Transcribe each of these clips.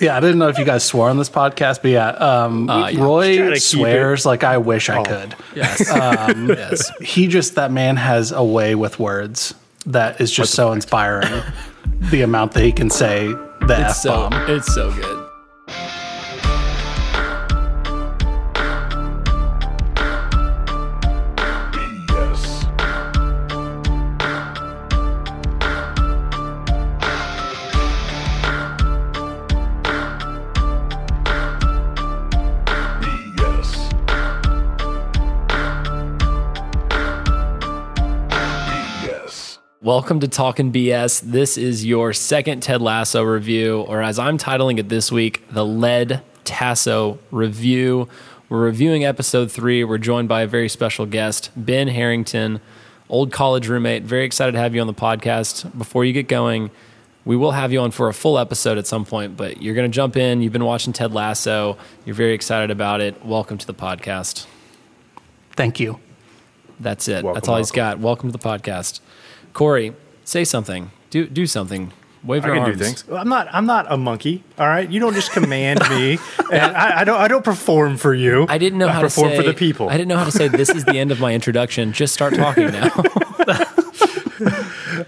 Yeah, I didn't know if you guys swore on this podcast, but yeah, um, Uh, yeah. Roy swears like I wish I Oh. could. Yes. Um, yes. He just that man has a way with words that is just so inspiring. the amount that he can say the f It's so bomb. it's so good. Welcome to Talking BS. This is your second Ted Lasso review, or as I'm titling it this week, the Lead Tasso review. We're reviewing episode three. We're joined by a very special guest, Ben Harrington, old college roommate. Very excited to have you on the podcast. Before you get going, we will have you on for a full episode at some point, but you're going to jump in. You've been watching Ted Lasso. You're very excited about it. Welcome to the podcast. Thank you. That's it. Welcome, That's all he's got. Welcome to the podcast. Corey, say something. Do do something. Wave I your can arms. do things. I'm not. I'm not a monkey. All right. You don't just command me, and I, I don't. I don't perform for you. I didn't know I how to perform for the people. I didn't know how to say this is the end of my introduction. Just start talking now.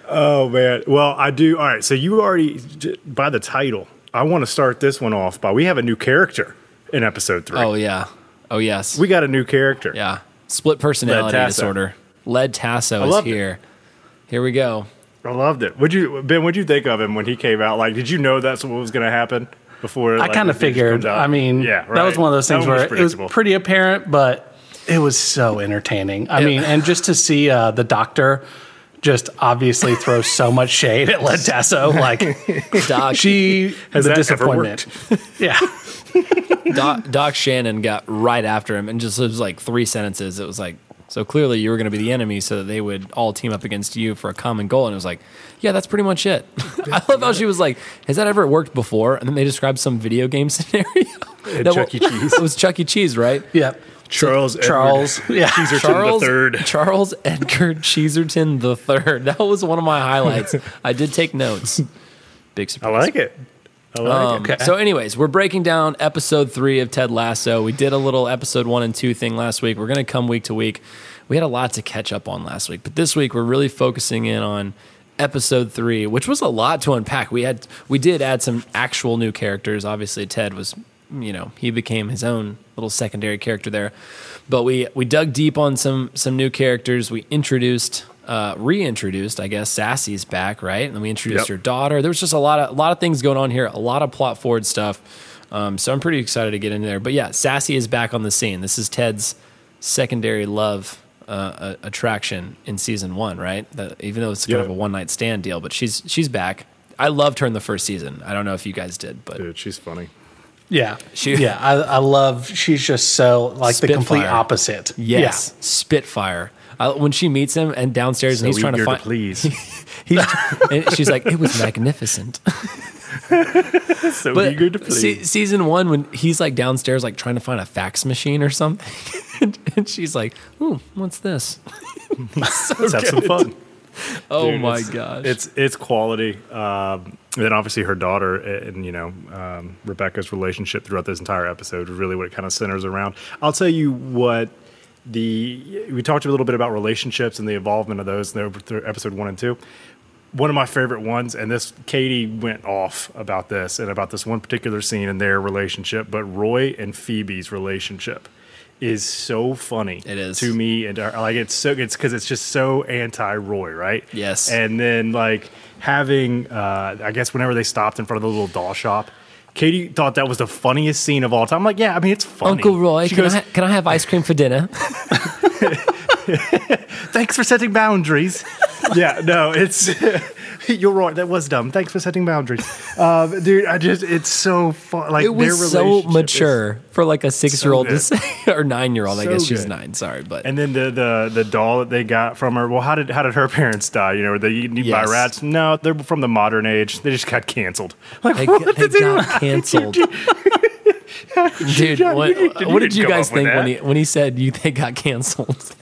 Oh man. Well, I do. All right. So you already by the title. I want to start this one off by we have a new character in episode three. oh yeah. Oh yes. We got a new character. yeah. Split personality Led disorder. Led Tasso is here. it. Here. Here we go. I loved it. Would you Ben? What'd you think of him when he came out? Like, did you know that's what was going to happen before? I kind of figured. comes out? I mean, yeah, that was one of those things one where it was pretty apparent, but it was so entertaining. I Yeah. mean, and just to see uh, the doctor just obviously throw so much shade at Led Tasso, like Doc she Has the that ever disappointment. yeah, Doc, Doc Sharon got right after him and just it was like three sentences. It was like, so clearly you were going to be the enemy so that they would all team up against you for a common goal. And it was like, yeah, that's pretty much it. I love how she was like, has that ever worked before? And then they described some video game scenario. At No, Chuck E. Cheese. It was Chuck E. Cheese, right? yeah. Charles Edward Charles, yeah. Cheeserton Charles, the third. Charles Edgar Cheeserton the third. That was one of my highlights. I did take notes. Big surprise. I like it. I like Um, it. Okay. So, anyways, we're breaking down episode three of Ted Lasso. We did a little episode one and two thing last week. We're going to come week to week. We had a lot to catch up on last week, but this week we're really focusing in on episode three, which was a lot to unpack. We had we did add some actual new characters. Obviously, Ted was, you know, he became his own little secondary character there. But we we dug deep on some some new characters. We introduced. Uh, reintroduced, I guess. Sassy's back, right? And then we introduced Yep. her daughter. There was just a lot of a lot of things going on here, a lot of plot forward stuff. Um, so I'm pretty excited to get in there. But yeah, Sassy is back on the scene. This is Ted's secondary love uh, a- attraction in season one, right? That, even though it's kind of a one night stand deal, but she's she's back. I loved her in the first season. I don't know if you guys did, but Dude, she's funny. Yeah, She- yeah, I, I love. She's just so like the complete Spitfire. opposite. yes, Spitfire. I, when she meets him and downstairs and he's trying to eager find, please. he's, and she's like, "It was magnificent." so But eager to please. se- season one, when he's like downstairs, like trying to find a fax machine or something, and, and she's like, "Ooh, what's this?" Let's have some fun. Oh Dude, my it's, gosh! it's it's quality. Um, and then obviously her daughter and you know um, Rebecca's relationship throughout this entire episode is really what it kind of centers around. I'll tell you what the we talked a little bit about relationships and the involvement of those in the- episode one and two. One of my favorite ones, and this Katie went off about this and about this one particular scene in their relationship, but Roy and Phoebe's relationship is so funny. It is. to me, and uh, like it's so it's because it's just so anti Roy, right? Yes. And then like having, uh, I guess whenever they stopped in front of the little doll shop, Katie thought that was the funniest scene of all time. I'm like, yeah, I mean it's funny. Uncle Roy, She can, goes, I, can I have ice cream for dinner? thanks for setting boundaries. yeah, no, it's you're right. That was dumb. Thanks for setting boundaries, um, dude. I just it's so fun. Like It was so mature for like a six-year-old to say, or nine-year-old. I So guess she's good. nine. Sorry, but And then the, the the doll that they got from her. Well, how did how did her parents die? You know, were they eaten by rats? No, they're from the modern age. They just got canceled. Like, they, what? they got canceled. Dude, John, what, you didn't- what you did you guys think when he when he said you they got canceled?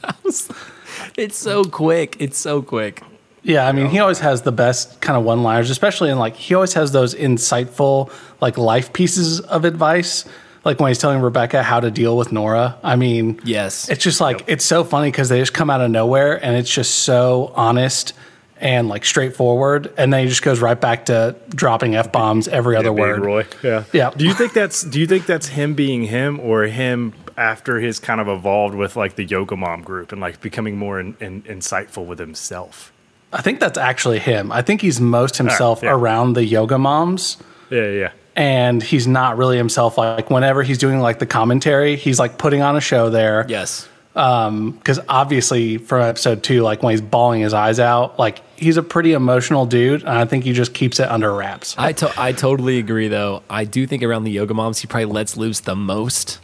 It's so quick. It's so quick. Yeah, I mean, he always has the best kind of one-liners, especially in like he always has those insightful, like life pieces of advice. Like when he's telling Rebecca how to deal with Nora. I mean, Yes. it's just like it's so funny because they just come out of nowhere and it's just so honest and like straightforward, and then he just goes right back to dropping f bombs every other Being word. Roy. Yeah. Yeah. Do you think that's do you think that's him being him or him after his kind of evolved with like the yoga mom group and like becoming more in, in, insightful with himself? I think that's actually him. I think he's most himself yeah. around the yoga moms. Yeah, yeah. and he's not really himself. Like whenever he's doing like the commentary, he's like putting on a show there. yes. Um, because obviously from episode two, like when he's bawling his eyes out, like he's a pretty emotional dude, and I think he just keeps it under wraps. I to- I totally agree though. I do think around the yoga moms he probably lets loose the most,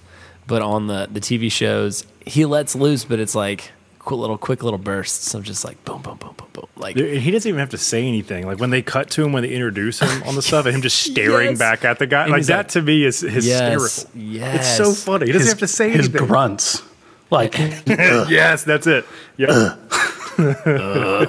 but on the the TV shows he lets loose, but it's like cool little quick little bursts of just like boom boom boom boom boom like He doesn't even have to say anything. Like when they cut to him, when they introduce him on the stuff, and him just staring Yes. back at the guy, And like that like, to me is hysterical. yes yes It's so funny. He doesn't have to say his anything. grunts. Like yes, that's it. Yeah. Uh. Uh.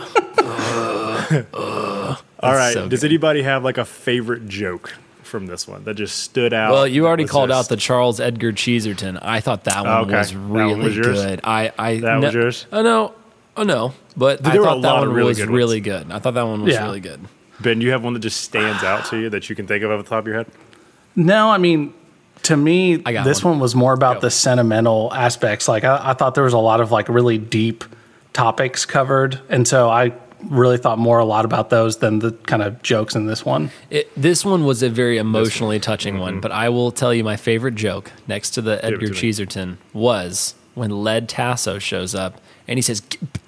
Uh. All right. so Does good. anybody have like a favorite joke from this one that just stood out? Well, you already called this- out the Charles Edgar Cheeserton. I thought that one Okay. was That one really was good. I, I That was yours? Oh no, oh no, but I There were a thought that lot of one really was good really good. I thought that one was Yeah. really good. Ben, you have one that just stands out to you that you can think of off the top of your head? no, I mean. To me, I got this one. one. was more about Go. the sentimental aspects. Like I, I thought there was a lot of like really deep topics covered, and so I really thought more a lot about those than the kind of jokes in this one. It, this one was a very emotionally touching one, but I will tell you my favorite joke next to the Mm-hmm. Edgar to. Cheeserton was when Led Tasso shows up and he says,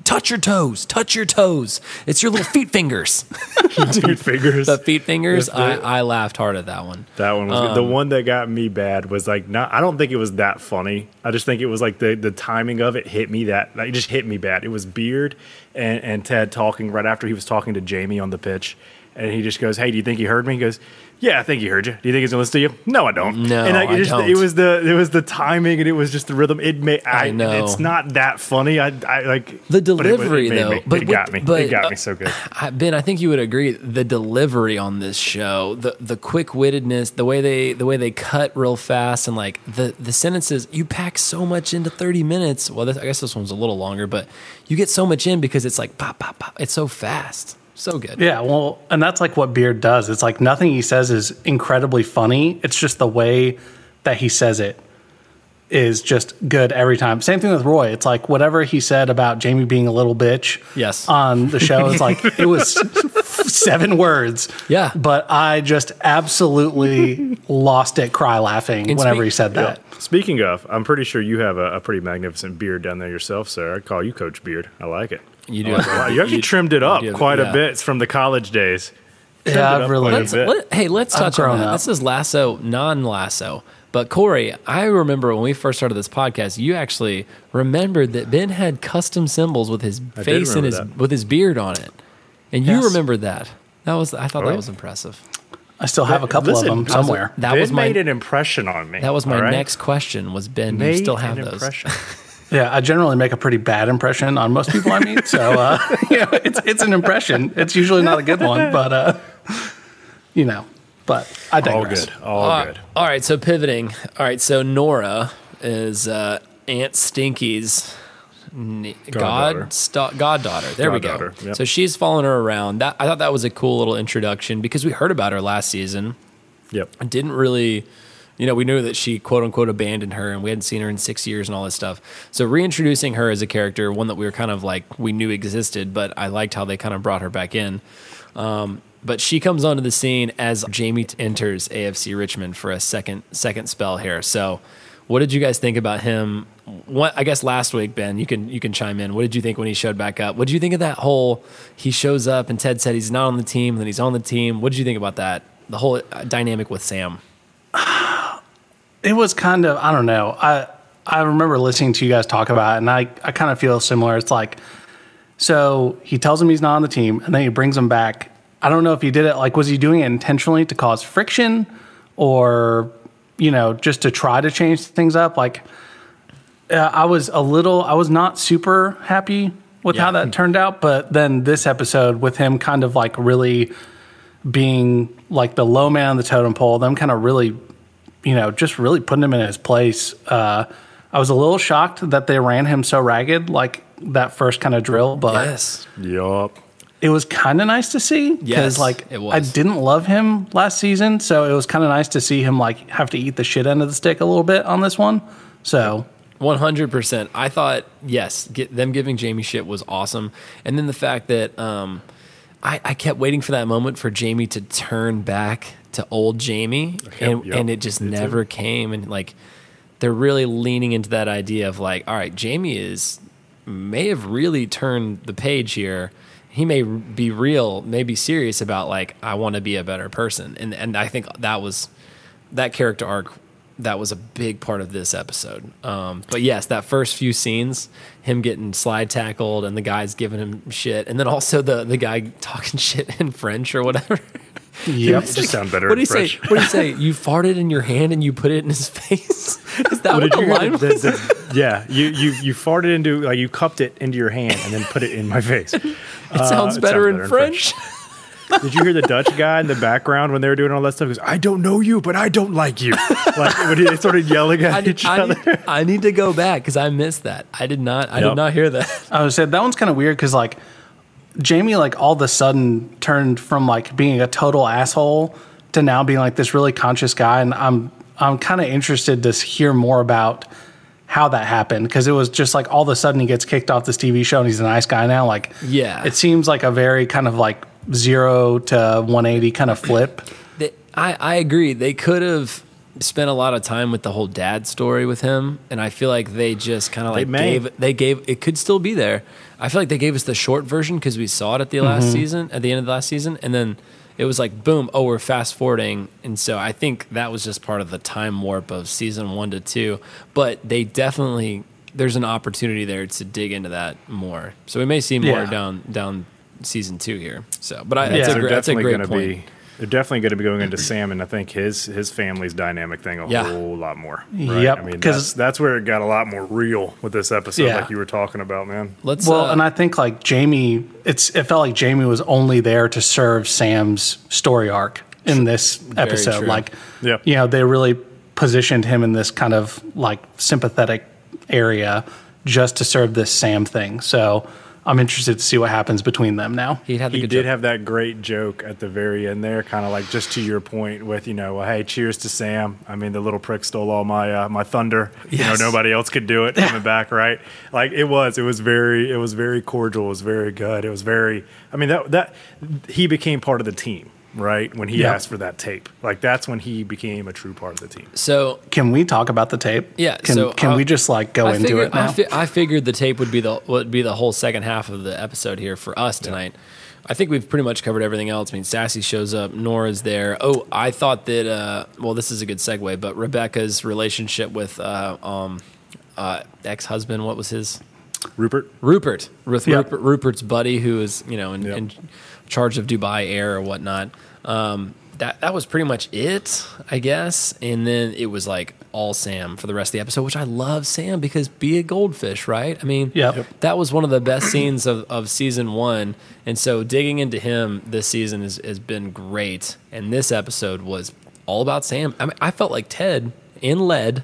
"Touch your toes, touch your toes. It's your little feet fingers." Dude, fingers. the feet fingers. Yes, I, I laughed hard at that one. That one was good. the Um, one that got me bad was like not. I don't think it was that funny. I just think it was like the the timing of it hit me that like, it just hit me bad. It was Beard and and Ted talking right after he was talking to Jamie on the pitch, and he just goes, "Hey, do you think he heard me?" He goes, "Yeah, I think he heard you. Do you think he's gonna listen to you?" No, I don't. No, and like, it I just, don't. It was the it was the timing and it was just the rhythm. It made I, I know. It's not that funny. I I like The but it- it delivery, though, me- but it got me. but, it got me so good. I- Ben, I think you would agree. The delivery on this show, the the quick wittedness, the way they the way they cut real fast, and like the the sentences, you pack so much into thirty minutes. Well, this, I guess this one's a little longer, but you get so much in because it's like pop pop pop. It's so fast, so good. Yeah, well, and that's like what Beard does. It's like nothing he says is incredibly funny. It's just the way that he says it is just good every time. Same thing with Roy. It's like whatever he said about Jamie being a little bitch Yes. on the show it's like it was seven words. Yeah. But I just absolutely lost it cry laughing And whenever speak- he said Yeah. that. Speaking of, I'm pretty sure you have a, a pretty magnificent beard down there yourself, sir. I call you Coach Beard. I like it. You do. like it. You actually trimmed it up you do, quite yeah. a bit from the college days. Trimmed Yeah, I've really- Let's, let, hey, let's I've touch on that. up. This is lasso, non lasso. But Corey, I remember when we first started this podcast, you actually remembered that Ben had custom symbols with his did face and his that. with his beard on it, and you remembered that. That was I thought Oh, that yeah. was impressive. I still have a couple Listen, of them that was somewhere. That Ben was my made an impression on me. that was my all right? next question. Was Ben? Made you still have an those? impression. Yeah, I generally make a pretty bad impression on most people I meet. So, uh, you know, it's it's an impression. It's usually not a good one, but uh, you know, but I think All good. All Uh, good. all right, so pivoting. All right, so Nora is uh, Aunt Stinky's n- Goddaughter. god sta- goddaughter. There we go. yep. So she's following her around. That I thought that was a cool little introduction because we heard about her last season. Yep. I didn't really, you know, we knew that she quote unquote abandoned her and we hadn't seen her in six years and all this stuff. So reintroducing her as a character, one that we were kind of like we knew existed, but I liked how they kind of brought her back in. Um, but she comes onto the scene as Jamie enters AFC Richmond for a second second spell here. So, what did you guys think about him? What I guess last week, Ben, you can you can chime in. What did you think when he showed back up? What did you think of that whole? He shows up and Ted said he's not on the team, then he's on the team. What did you think about that? The whole uh, dynamic with Sam. It was kind of I don't know. I I remember listening to you guys talk about it, and I I kind of feel similar. It's like so he tells him he's not on the team, and then he brings him back. I don't know if he did it like was he doing it intentionally to cause friction, or you know just to try to change things up. Like uh, I was a little I was not super happy with how that turned out, but then this episode with him kind of like really being like the low man on the totem pole, them kind of really, you know, just really putting him in his place. Uh, I was a little shocked that they ran him so ragged, like that first kind of drill, but Yes. Yup. it was kind of nice to see because Yes, like it was. I didn't love him last season, so it was kind of nice to see him like have to eat the shit end of the stick a little bit on this one. So One hundred percent. I thought yes, get them giving Jamie shit was awesome, and then the fact that um, I, I kept waiting for that moment for Jamie to turn back to old Jamie, and yep, and it just too. never came. And like they're really leaning into that idea of like, all right, Jamie is may have really turned the page here. He may be real, may be serious about like I want to be a better person, and and I think that was that character arc that was a big part of this episode. Um, but yes, that first few scenes, him getting slide tackled and the guys giving him shit, and then also the the guy talking shit in French or whatever. yep. It just sound better What do you say? What do you say? You farted in your hand and you put it in his face. Is that what Did the line the- was? the- the- yeah, you, you you farted into like you cupped it into your hand and then put it in my face. it sounds uh, better in French. Did you hear the Dutch guy in the background when they were doing all that stuff? He goes, "I don't know you, but I don't like you." Like when they started yelling at I, each I other. need, I need to go back because I missed that. I did not. I did not hear that. I was said that one's kind of weird because like Jamie like all of a sudden turned from like being a total asshole to now being like this really conscious guy, and I'm I'm kind of interested to hear more about how that happened because it was just like all of a sudden he gets kicked off this TV show and he's a nice guy now. Like Yeah. it seems like a very kind of like zero to 180 kind of flip. I, I agree. They could have spent a lot of time with the whole dad story with him, and I feel like they just kind of like may. gave they gave it could still be there. I feel like they gave us the short version because we saw it at the last mm-hmm. season, at the end of the last season, and then it was like boom, oh, we're fast forwarding, and so I think that was just part of the time warp of season one to two. But they definitely there's an opportunity there to dig into that more. So we may see more Yeah. down down season two here. So, but I, Yeah. that's, a, they're that's a great going to point. be. They're definitely going to be going into Sam and I think his his family's dynamic thing a Yeah. whole lot more. Right? Yep, I mean, 'cause- that's, that's where it got a lot more real with this episode, Yeah. like you were talking about, man. Let's Well, uh, and I think like Jamie, it's it felt like Jamie was only there to serve Sam's story arc in this episode. Like, Yeah. you know, they really positioned him in this kind of like sympathetic area just to serve this Sam thing. So I'm interested to see what happens between them now. He had the He good did joke. have that great joke at the very end there, kind of like just to your point with, you know, well, hey, cheers to Sam. I mean, the little prick stole all my uh, my thunder. Yes. You know, nobody else could do it coming back, right? Like it was, it was very, it was very cordial. It was very good. It was very. I mean, that that he became part of the team, right? When he Yeah. asked for that tape, like that's when he became a true part of the team. So Can we talk about the tape? Yeah, Can so, can uh, we just like go I into figured, it now? I, fi- I figured the tape would be the would be the whole second half of the episode here for us tonight. I think we've pretty much covered everything else. I mean, Sassy shows up, Nora's there. Oh, I thought that. Uh, well, this is a good segue, but Rebecca's relationship with uh, um, uh, ex husband, what was his Rupert, Rupert, with Yep. Rupert, Rupert's buddy, who is you know in, Yep. in charge of Dubai Air or whatnot. Um, that that was pretty much it, I guess. And then it was like all Sam for the rest of the episode, which I love Sam because be a goldfish, right? I mean, Yep. Yep. that was one of the best scenes of, of season one. And so digging into him this season has, has been great. And this episode was all about Sam. I mean, I felt like Ted in lead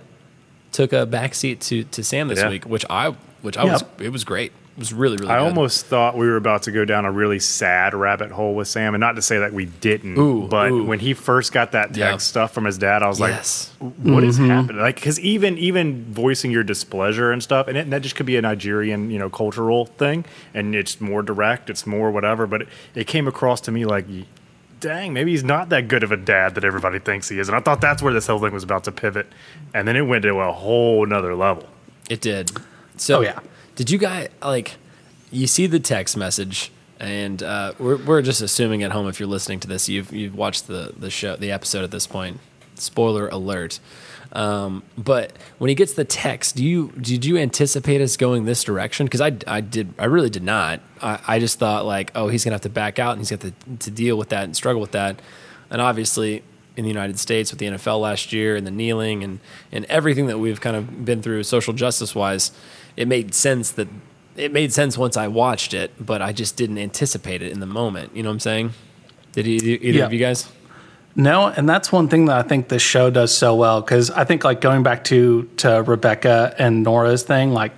took a backseat to to Sam this Yeah. week, which I which I was it was great. It was really really. I good. almost thought we were about to go down a really sad rabbit hole with Sam, and not to say that we didn't, Ooh, but ooh. when he first got that text Yeah. stuff from his dad, I was Yes. like, "What is mm-hmm. happening?" Like, because even even voicing your displeasure and stuff, and, it, and that just could be a Nigerian, you know, cultural thing, and it's more direct, it's more whatever. But it, it came across to me like. Dang, maybe he's not that good of a dad that everybody thinks he is. And I thought that's where this whole thing was about to pivot. And then it went to a whole nother level. It did. So Oh, yeah. Did you guys like? You see the text message, and uh, we're we're just assuming at home if you're listening to this, you've you've watched the the show the episode at this point. Spoiler alert. Um, but when he gets the text, do you did you anticipate us going this direction? Because I, I did I really did not. I, I just thought like, oh, he's gonna have to back out and he's got to to deal with that and struggle with that. And obviously, in the United States with the NFL last year and the kneeling and and everything that we've kind of been through social justice wise, it made sense that it made sense once I watched it, but I just didn't anticipate it in the moment. You know what I'm saying? Did you, either Yeah. of you guys? No, and that's one thing that I think this show does so well because I think like going back to to Rebecca and Nora's thing, like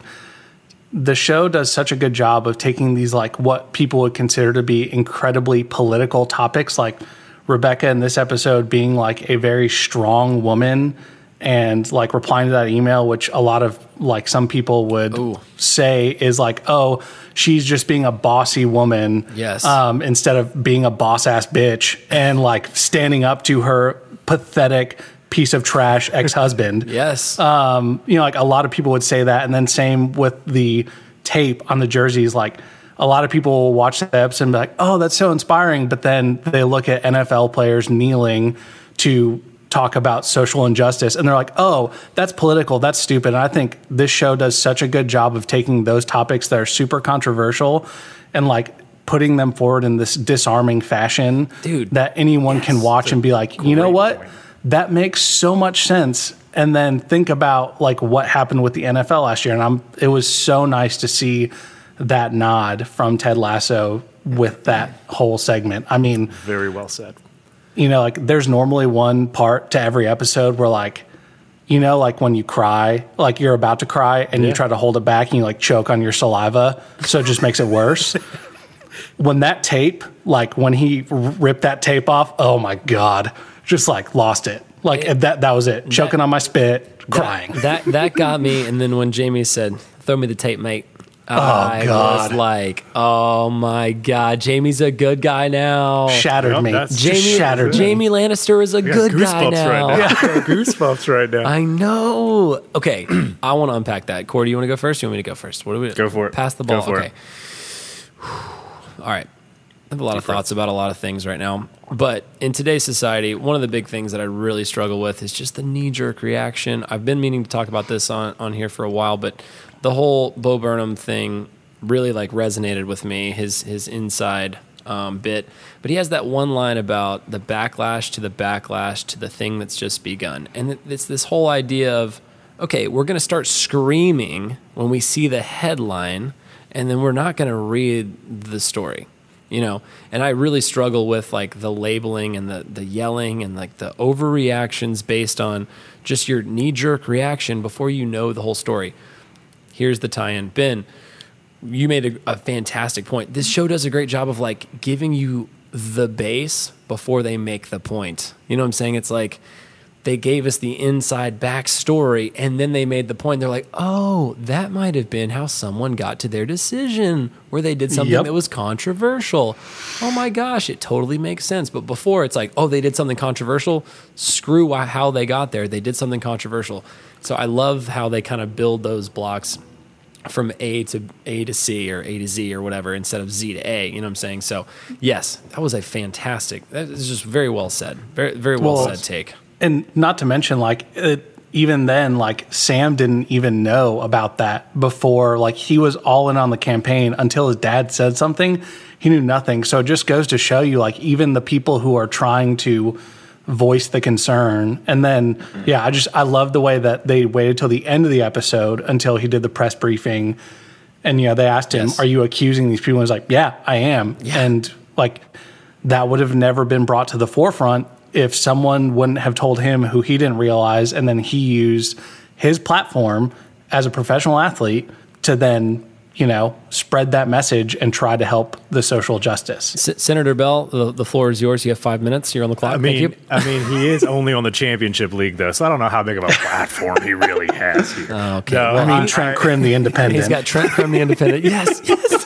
the show does such a good job of taking these like what people would consider to be incredibly political topics, like Rebecca in this episode being like a very strong woman and like replying to that email, which a lot of like some people would Ooh. say is like, oh, she's just being a bossy woman Yes. um, instead of being a boss ass bitch and like standing up to her pathetic piece of trash ex husband. Yes. Um, you know, like a lot of people would say that. And then same with the tape on the jerseys. Like a lot of people will watch the episode and be like, oh, that's so inspiring. But then they look at NFL players kneeling to talk about social injustice and they're like, oh, that's political. That's stupid. And I think this show does such a good job of taking those topics that are super controversial and like putting them forward in this disarming fashion Dude. that anyone can watch and be like, you know what? point. that makes so much sense and then think about like what happened with the NFL last year and I'm it was so nice to see that nod from Ted Lasso with that whole segment. I mean, Very well said. You know, like there's normally one part to every episode where like you know, like when you cry, like you're about to cry and you try to hold it back and you like choke on your saliva, so it just makes it worse. when that tape, like when he ripped that tape off, oh my god, just like lost it. Like that that was it. Choking on my spit, crying. That that got me. And then when Jamie said, "Throw me the tape, mate," Oh, I God. was like, "Oh my god, Jamie's a good guy now." shattered Yep, me. that's- Just Jamie shattered me. Jamie Lannister is a I got good guy goosebumps now. right now. goosebumps right now. I know. Okay, I want to unpack that. Corey, do you want to go first? Or you want me to go first? What do we Go for it. Pass the ball. Go ball. for okay. it. All right. I have a lot of thoughts about a lot of things right now. But in today's society, one of the big things that I really struggle with is just the knee jerk reaction. I've been meaning to talk about this on, on here for a while, but the whole Bo Burnham thing really like resonated with me, his his inside um, bit. But he has that one line about the backlash to the backlash to the thing that's just begun. And it's this whole idea of, okay, we're going to start screaming when we see the headline, and then we're not going to read the story you know? And i really struggle with like the labeling and the the yelling and like the overreactions based on just your knee jerk reaction before you know the whole story. Here's the tie-in. Ben you made a, a fantastic point. This show does a great job of like giving you the base before they make the point. You know what i'm saying? It's like they gave us the inside backstory and then they made the point they're like oh that might have been how someone got to their decision where they did something Yep. that was controversial oh my gosh it totally makes sense but before it's like oh they did something controversial screw how they got there they did something controversial so i love how they kind of build those blocks from A to A to C or A to Z or whatever instead of Z to A. You know what I'm saying? So yes, that was a fantastic. That is just very well said. Very very well, Well, said take. And not to mention like it, even then like sam didn't even know about that before like he was all in on the campaign until his dad said something. He knew nothing. So it just goes to show you like even the people who are trying to voice the concern. And then yeah i just i love the way that they waited till the end of the episode until he did the press briefing. And you know they asked him Yes. are you accusing these people? And he's like yeah i am. And like that would have never been brought to the forefront if someone wouldn't have told him who he didn't realize and then he used his platform as a professional athlete to then you know spread that message and try to help the social justice S- Senator Bell, the, the floor is yours. You have five minutes. You're on the clock. I Thank mean, you. I mean, he is only on the championship league though, so I don't know how big of a platform he really has here. okay. No, Well, i mean Trent Crimm, the independent He's got Trent from the Independent. yes, yes.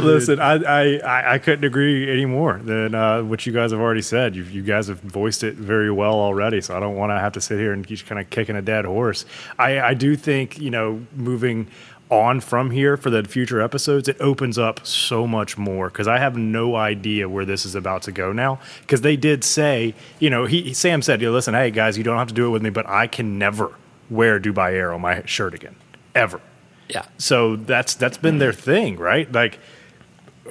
Listen, I, I, I- couldn't agree any more than uh, what you guys have already said. You, you guys have voiced it very well already, so I don't want to have to sit here and keep kind of kicking a dead horse. I, I do think, you know, moving on from here for the future episodes, it opens up so much more because I have no idea where this is about to go now. Because they did say, you know, he Sam said, "You listen, hey guys, you don't have to do it with me, but I can never wear Dubai Air on my shirt again, ever." Yeah. So that's that's been their thing, right? Like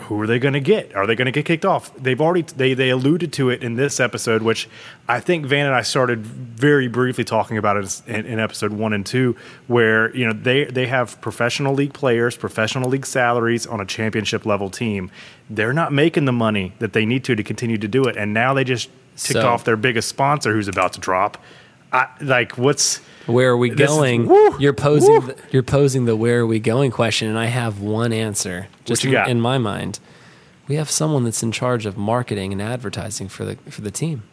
who are they going to get? Are they going to get kicked off? They've already they they alluded to it in this episode, which I think Van and I started very briefly talking about it in, in episode one and two, where you know they they have professional league players, professional league salaries on a championship level team. They're not making the money that they need to to continue to do it, and now they just ticked So- off their biggest sponsor, who's about to drop. I, like, what's Where are we This is- going? woo, you're posing. The, you're posing the where are we going question, and I have one answer. Just you in, got? in my mind, we have someone that's in charge of marketing and advertising for the for the team.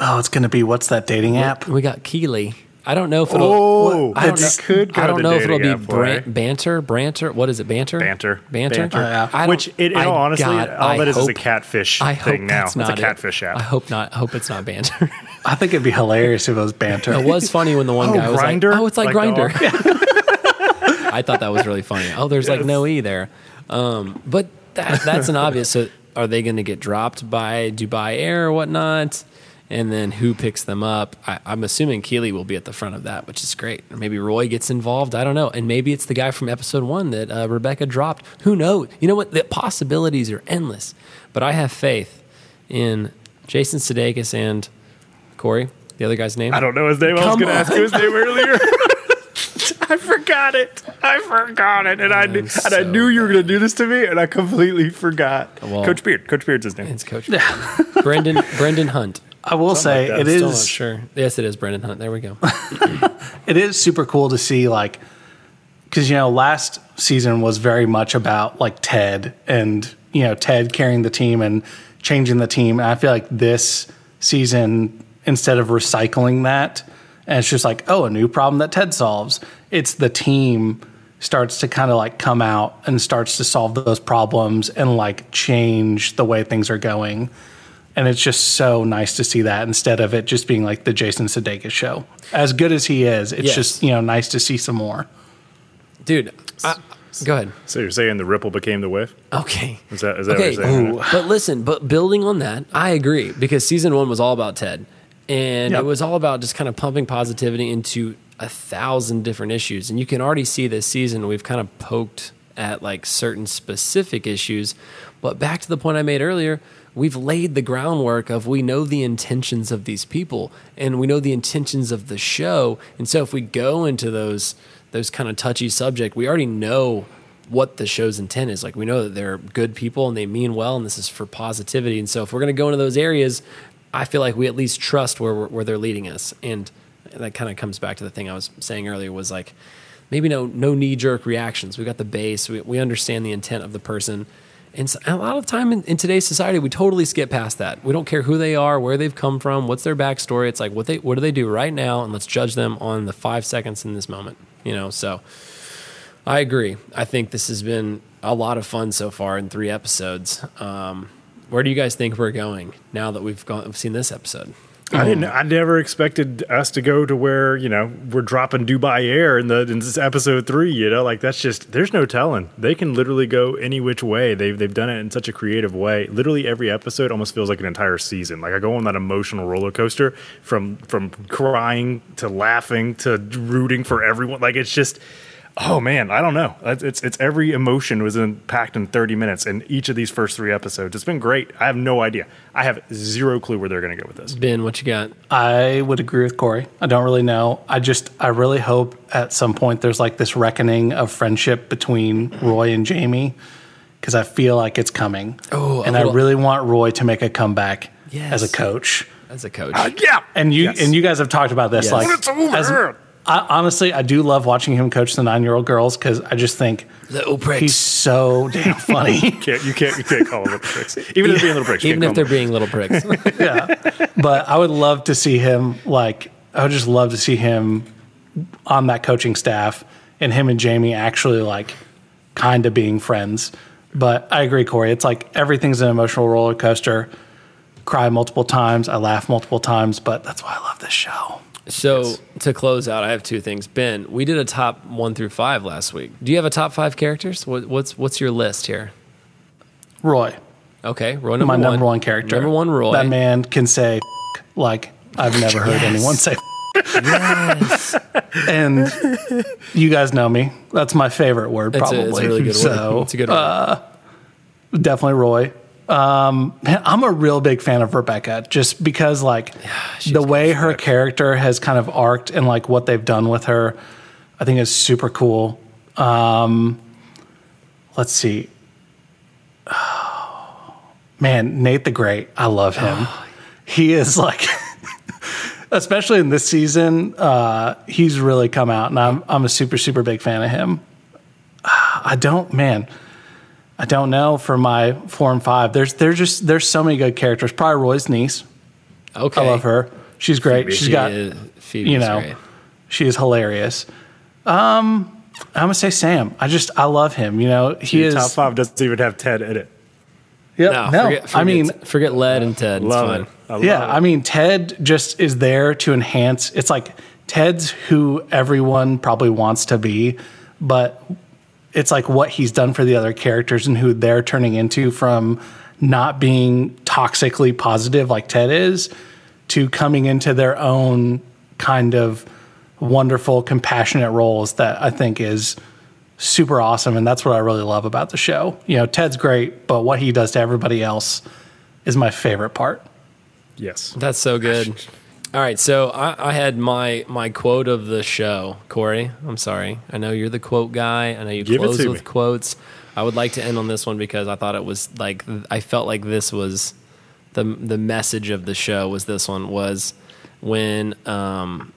Oh, it's going to be what's that dating app? We got Keeley. I don't know if it'll. Oh, I don't it know, could go I don't know if it'll be dating bran- banter, banter. What is it? Banter, Banter. banter. Banter. Oh, yeah. I don't- Which, in, in I- all honesty, God, all I that is is a catfish I hope thing now. that's It's not a it. catfish app. I hope not. I hope it's not banter. I think it'd be hilarious if it was banter. it was funny when the one Oh, guy was Grindr? like, "Oh, it's like, Like grinder." I thought that was really funny. Oh, there's like no e there, um, but that, that's an obvious. So, are they going to get dropped by Dubai Air or whatnot? And then who picks them up? I, I'm assuming Keeley will be at the front of that, which is great. Or maybe Roy gets involved. I don't know. And maybe it's the guy from episode one that uh, Rebecca dropped. Who knows? You know what? The possibilities are endless. But I have faith in Jason Sudeikis and Corey, the other guy's name. I don't know his name. I was going to ask on. you his name earlier. I forgot it. I forgot it, and I knew, and I knew you were going to do this to me, and I completely forgot. Well- Coach Beard. Coach Beard's his name. It's Coach Brendan Brendan Hunt. I will say like it Still sure. Yes, it is Brendan Hunt. There we go. it is super cool to see like because you know last season was very much about like Ted and you know Ted carrying the team and changing the team. And I feel like this season instead of recycling that and it's just like oh a new problem that Ted solves. It's the team starts to kind of like come out and starts to solve those problems and like change the way things are going. And it's just so nice to see that instead of it just being like the Jason Sudeikis show. As good as he is, it's Yes. just you know nice to see some more. Dude, I, go ahead. So you're saying the ripple became the wave? Okay. Is that, is that Okay. what you're saying? But listen, but building on that, I agree because season one was all about Ted. And Yep. it was all about just kind of pumping positivity into a thousand different issues. And you can already see this season, we've kind of poked at like certain specific issues. But back to the point I made earlier, we've laid the groundwork of we know the intentions of these people and we know the intentions of the show. And so if we go into those those kind of touchy subject, we already know what the show's intent is. Like we know that they're good people and they mean well, and this is for positivity. And so if we're going to go into those areas, I feel like we at least trust where where they're leading us. And that kind of comes back to the thing I was saying earlier was like maybe no no knee jerk reactions. We got the base. We we understand the intent of the person. And so, a lot of time in, in today's society, we totally skip past that. We don't care who they are, where they've come from, what's their backstory. It's like what they what do they do right now, and let's judge them on the five seconds in this moment. You know, so I agree. I think this has been a lot of fun so far in three episodes. Um, where do you guys think we're going now that we've gone, we've seen this episode? I didn't. Um, I never expected us to go to where you know we're dropping Dubai Air in the in this episode three. You know, like that's just there's no telling. They can literally go any which way. They've they've done it in such a creative way. Literally every episode almost feels like an entire season. Like I go on that emotional roller coaster from from crying to laughing to rooting for everyone. Like it's just. Oh man, I don't know. It's it's, it's every emotion was in, packed in 30 minutes in each of these first three episodes. It's been great. I have no idea. I have zero clue where they're going to go with this. Ben, what you got? I would agree with Corey. I don't really know. I just, I really hope at some point there's like this reckoning of friendship between Roy and Jamie because I feel like it's coming. Oh, and little- I really want Roy to make a comeback Yes. as a coach. As a coach, uh, Yeah, And you Yes. and you guys have talked about this. Yes. Like, it's over. as- I, honestly, I do love watching him coach the nine-year-old girls because I just think little pricks. he's so damn funny. can't you can't you can't call them little pricks. Even if they're being little pricks, even if they're them. being little pricks. yeah. But I would love to see him like I would just love to see him on that coaching staff and him and Jamie actually like kind of being friends. But I agree, Corey. It's like everything's an emotional roller coaster. Cry multiple times, I laugh multiple times, but that's why I love this show. So to close out, I have two things. Ben, we did a top one through five last week. Do you have a top five characters? What, what's what's your list here? Roy, Okay, Roy number my one. number one character. Number one, Roy. That man can say like I've never heard Yes. anyone say Yes. and you guys know me. That's my favorite word, It's a, probably. it's a really good so, word. It's a good word. Uh, definitely Roy. Um, I'm a real big fan of Rebecca just because like the way her character has kind of arced and like what they've done with her, I think is super cool. Um, let's see. man, Nate the Great, I love him. he is like, especially in this season, uh, he's really come out, and I'm I'm a super super big fan of him. I don't, man. I don't know for my four and five. There's there's just there's so many good characters. Probably Roy's niece. Okay. I love her. She's great. Phoebe. She's She got is- you know great. she is hilarious. Um, I'm gonna say Sam. I just I love him. You know he Your is top five doesn't even have Ted in it. Yep, No, no. forget, I mean, forget Led and Ted. It's Love fine. it. I love yeah, it. I mean, Ted just is there to enhance. It's like Ted's who everyone probably wants to be, but it's like what he's done for the other characters and who they're turning into from not being toxically positive like Ted is to coming into their own kind of wonderful, compassionate roles that I think is super awesome. And that's what I really love about the show. You know, Ted's great, but what he does to everybody else is my favorite part. yes. That's so good. All right, so I, I had my my quote of the show, Corey. I'm sorry. I know you're the quote guy. I know you Give close with me. quotes. I would like to end on this one because I thought it was like I felt like this was the the message of the show was this one was when um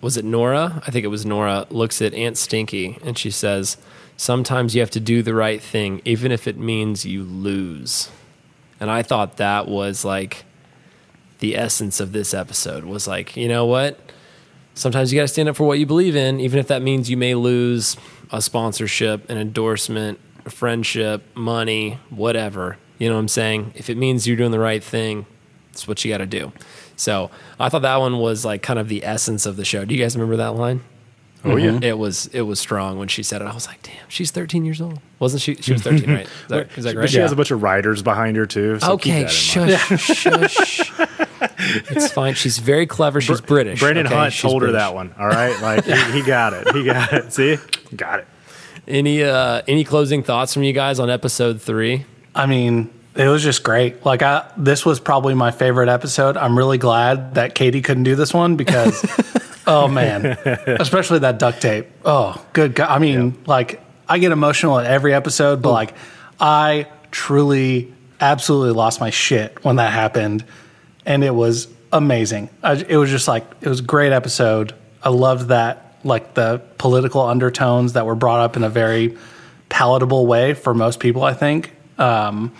was it Nora? I think it was Nora looks at Aunt Stinky and she says, "Sometimes you have to do the right thing even if it means you lose." And I thought that was like the essence of this episode was like, you know what? Sometimes you got to stand up for what you believe in, even if that means you may lose a sponsorship, an endorsement, a friendship, money, whatever. You know what I'm saying? If it means you're doing the right thing, it's what you got to do. So I thought that one was like kind of the essence of the show. Do you guys remember that line? Oh yeah. It was it was strong when she said it. I was like, damn, she's 13 years old. Wasn't she? She was 13, right? Is that, is that But right? she has a bunch of writers behind her too. So keep Okay, that in mind. shush, shush. It's fine. She's very clever. She's British. Brendan okay? Hunt She's told her that one. All right, like he, he got it. He got it. See, got it. Any uh, any closing thoughts from you guys on episode three? I mean, it was just great. Like I this was probably my favorite episode. I'm really glad that Katie couldn't do this one because oh man, especially that duct tape. Oh, good god. I mean, like I get emotional at every episode, but like I truly absolutely lost my shit when that happened and it was amazing. I, it was just like it was a great episode. I loved that like the political undertones that were brought up in a very palatable way for most people. I think. Um,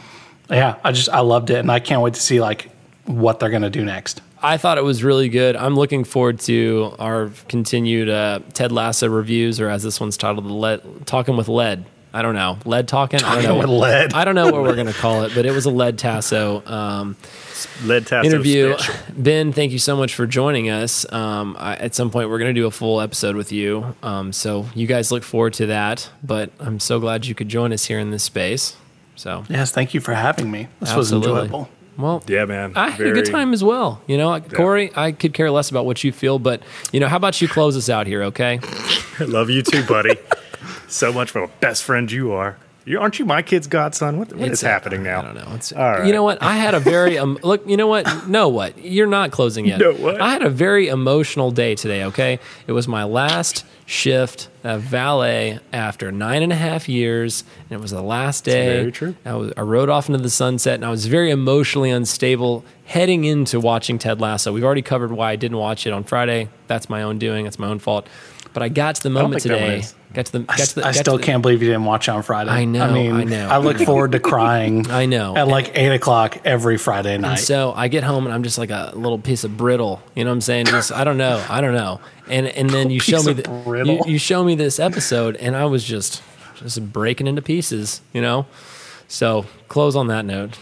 yeah, I just I loved it, and I can't wait to see like what they're gonna do next. I thought it was really good. I'm looking forward to our continued uh, Ted Lasso reviews, or as this one's titled, "Talking with Lead." I don't know, lead talking. I don't know with lead. I don't know what we're gonna call it, but it was a lead tasso. Um, Lead Tasso interview. special. Ben, thank you so much for joining us. Um, I, at some point, we're going to do a full episode with you. Um, so you guys look forward to that. But I'm so glad you could join us here in this space. So Yes, thank you for having me. This was enjoyable. well, Yeah, man. I had a good time as well. You know, Corey, I could care less about what you feel, but you know, how about you close us out here, okay? I Love you too, buddy. so much for a best friend you are. You aren't you my kid's godson? What, what is It's- happening now? I don't know. It's, All right. You know what? I had a very um, look. You know what? No, what? You're not closing yet. No, what? I had a very emotional day today. Okay, it was my last shift at valet after nine and a half years, and it was the last day. very true. I, was, I rode off into the sunset, and I was very emotionally unstable heading into watching Ted Lasso. We've already covered why I didn't watch it on Friday. That's my own doing. That's my own fault. But I got to the moment think that one today. Got to the. I, to the I got to still the- can't believe you didn't watch it on Friday. I know, I mean, I know. I look forward to crying. I know. At like eight o'clock every Friday night. And so I get home and I'm just like a little piece of brittle. You know what I'm saying? Just I don't know. I don't know. And and then you show me the, you, brittle. you show me this episode and I was just just breaking into pieces, you know? So close on that note.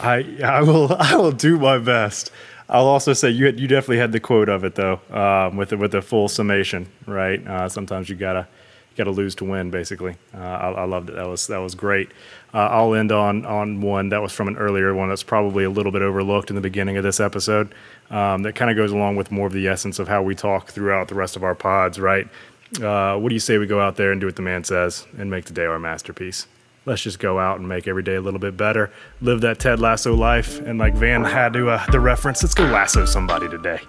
I I will I will do my best. I'll also say you had, you definitely had the quote of it though, um, with the, with the full summation, right? Uh, sometimes you gotta gotta lose to win, basically. Uh, I, I loved it. That was that was great. Uh, I'll end on on one that was from an earlier one that's probably a little bit overlooked in the beginning of this episode. Um, that kind of goes along with more of the essence of how we talk throughout the rest of our pods, right? Uh, what do you say we go out there and do what the man says and make today our masterpiece? Let's just go out and make every day a little bit better. Live that Ted Lasso life, and like Van had to uh, the reference, let's go lasso somebody today.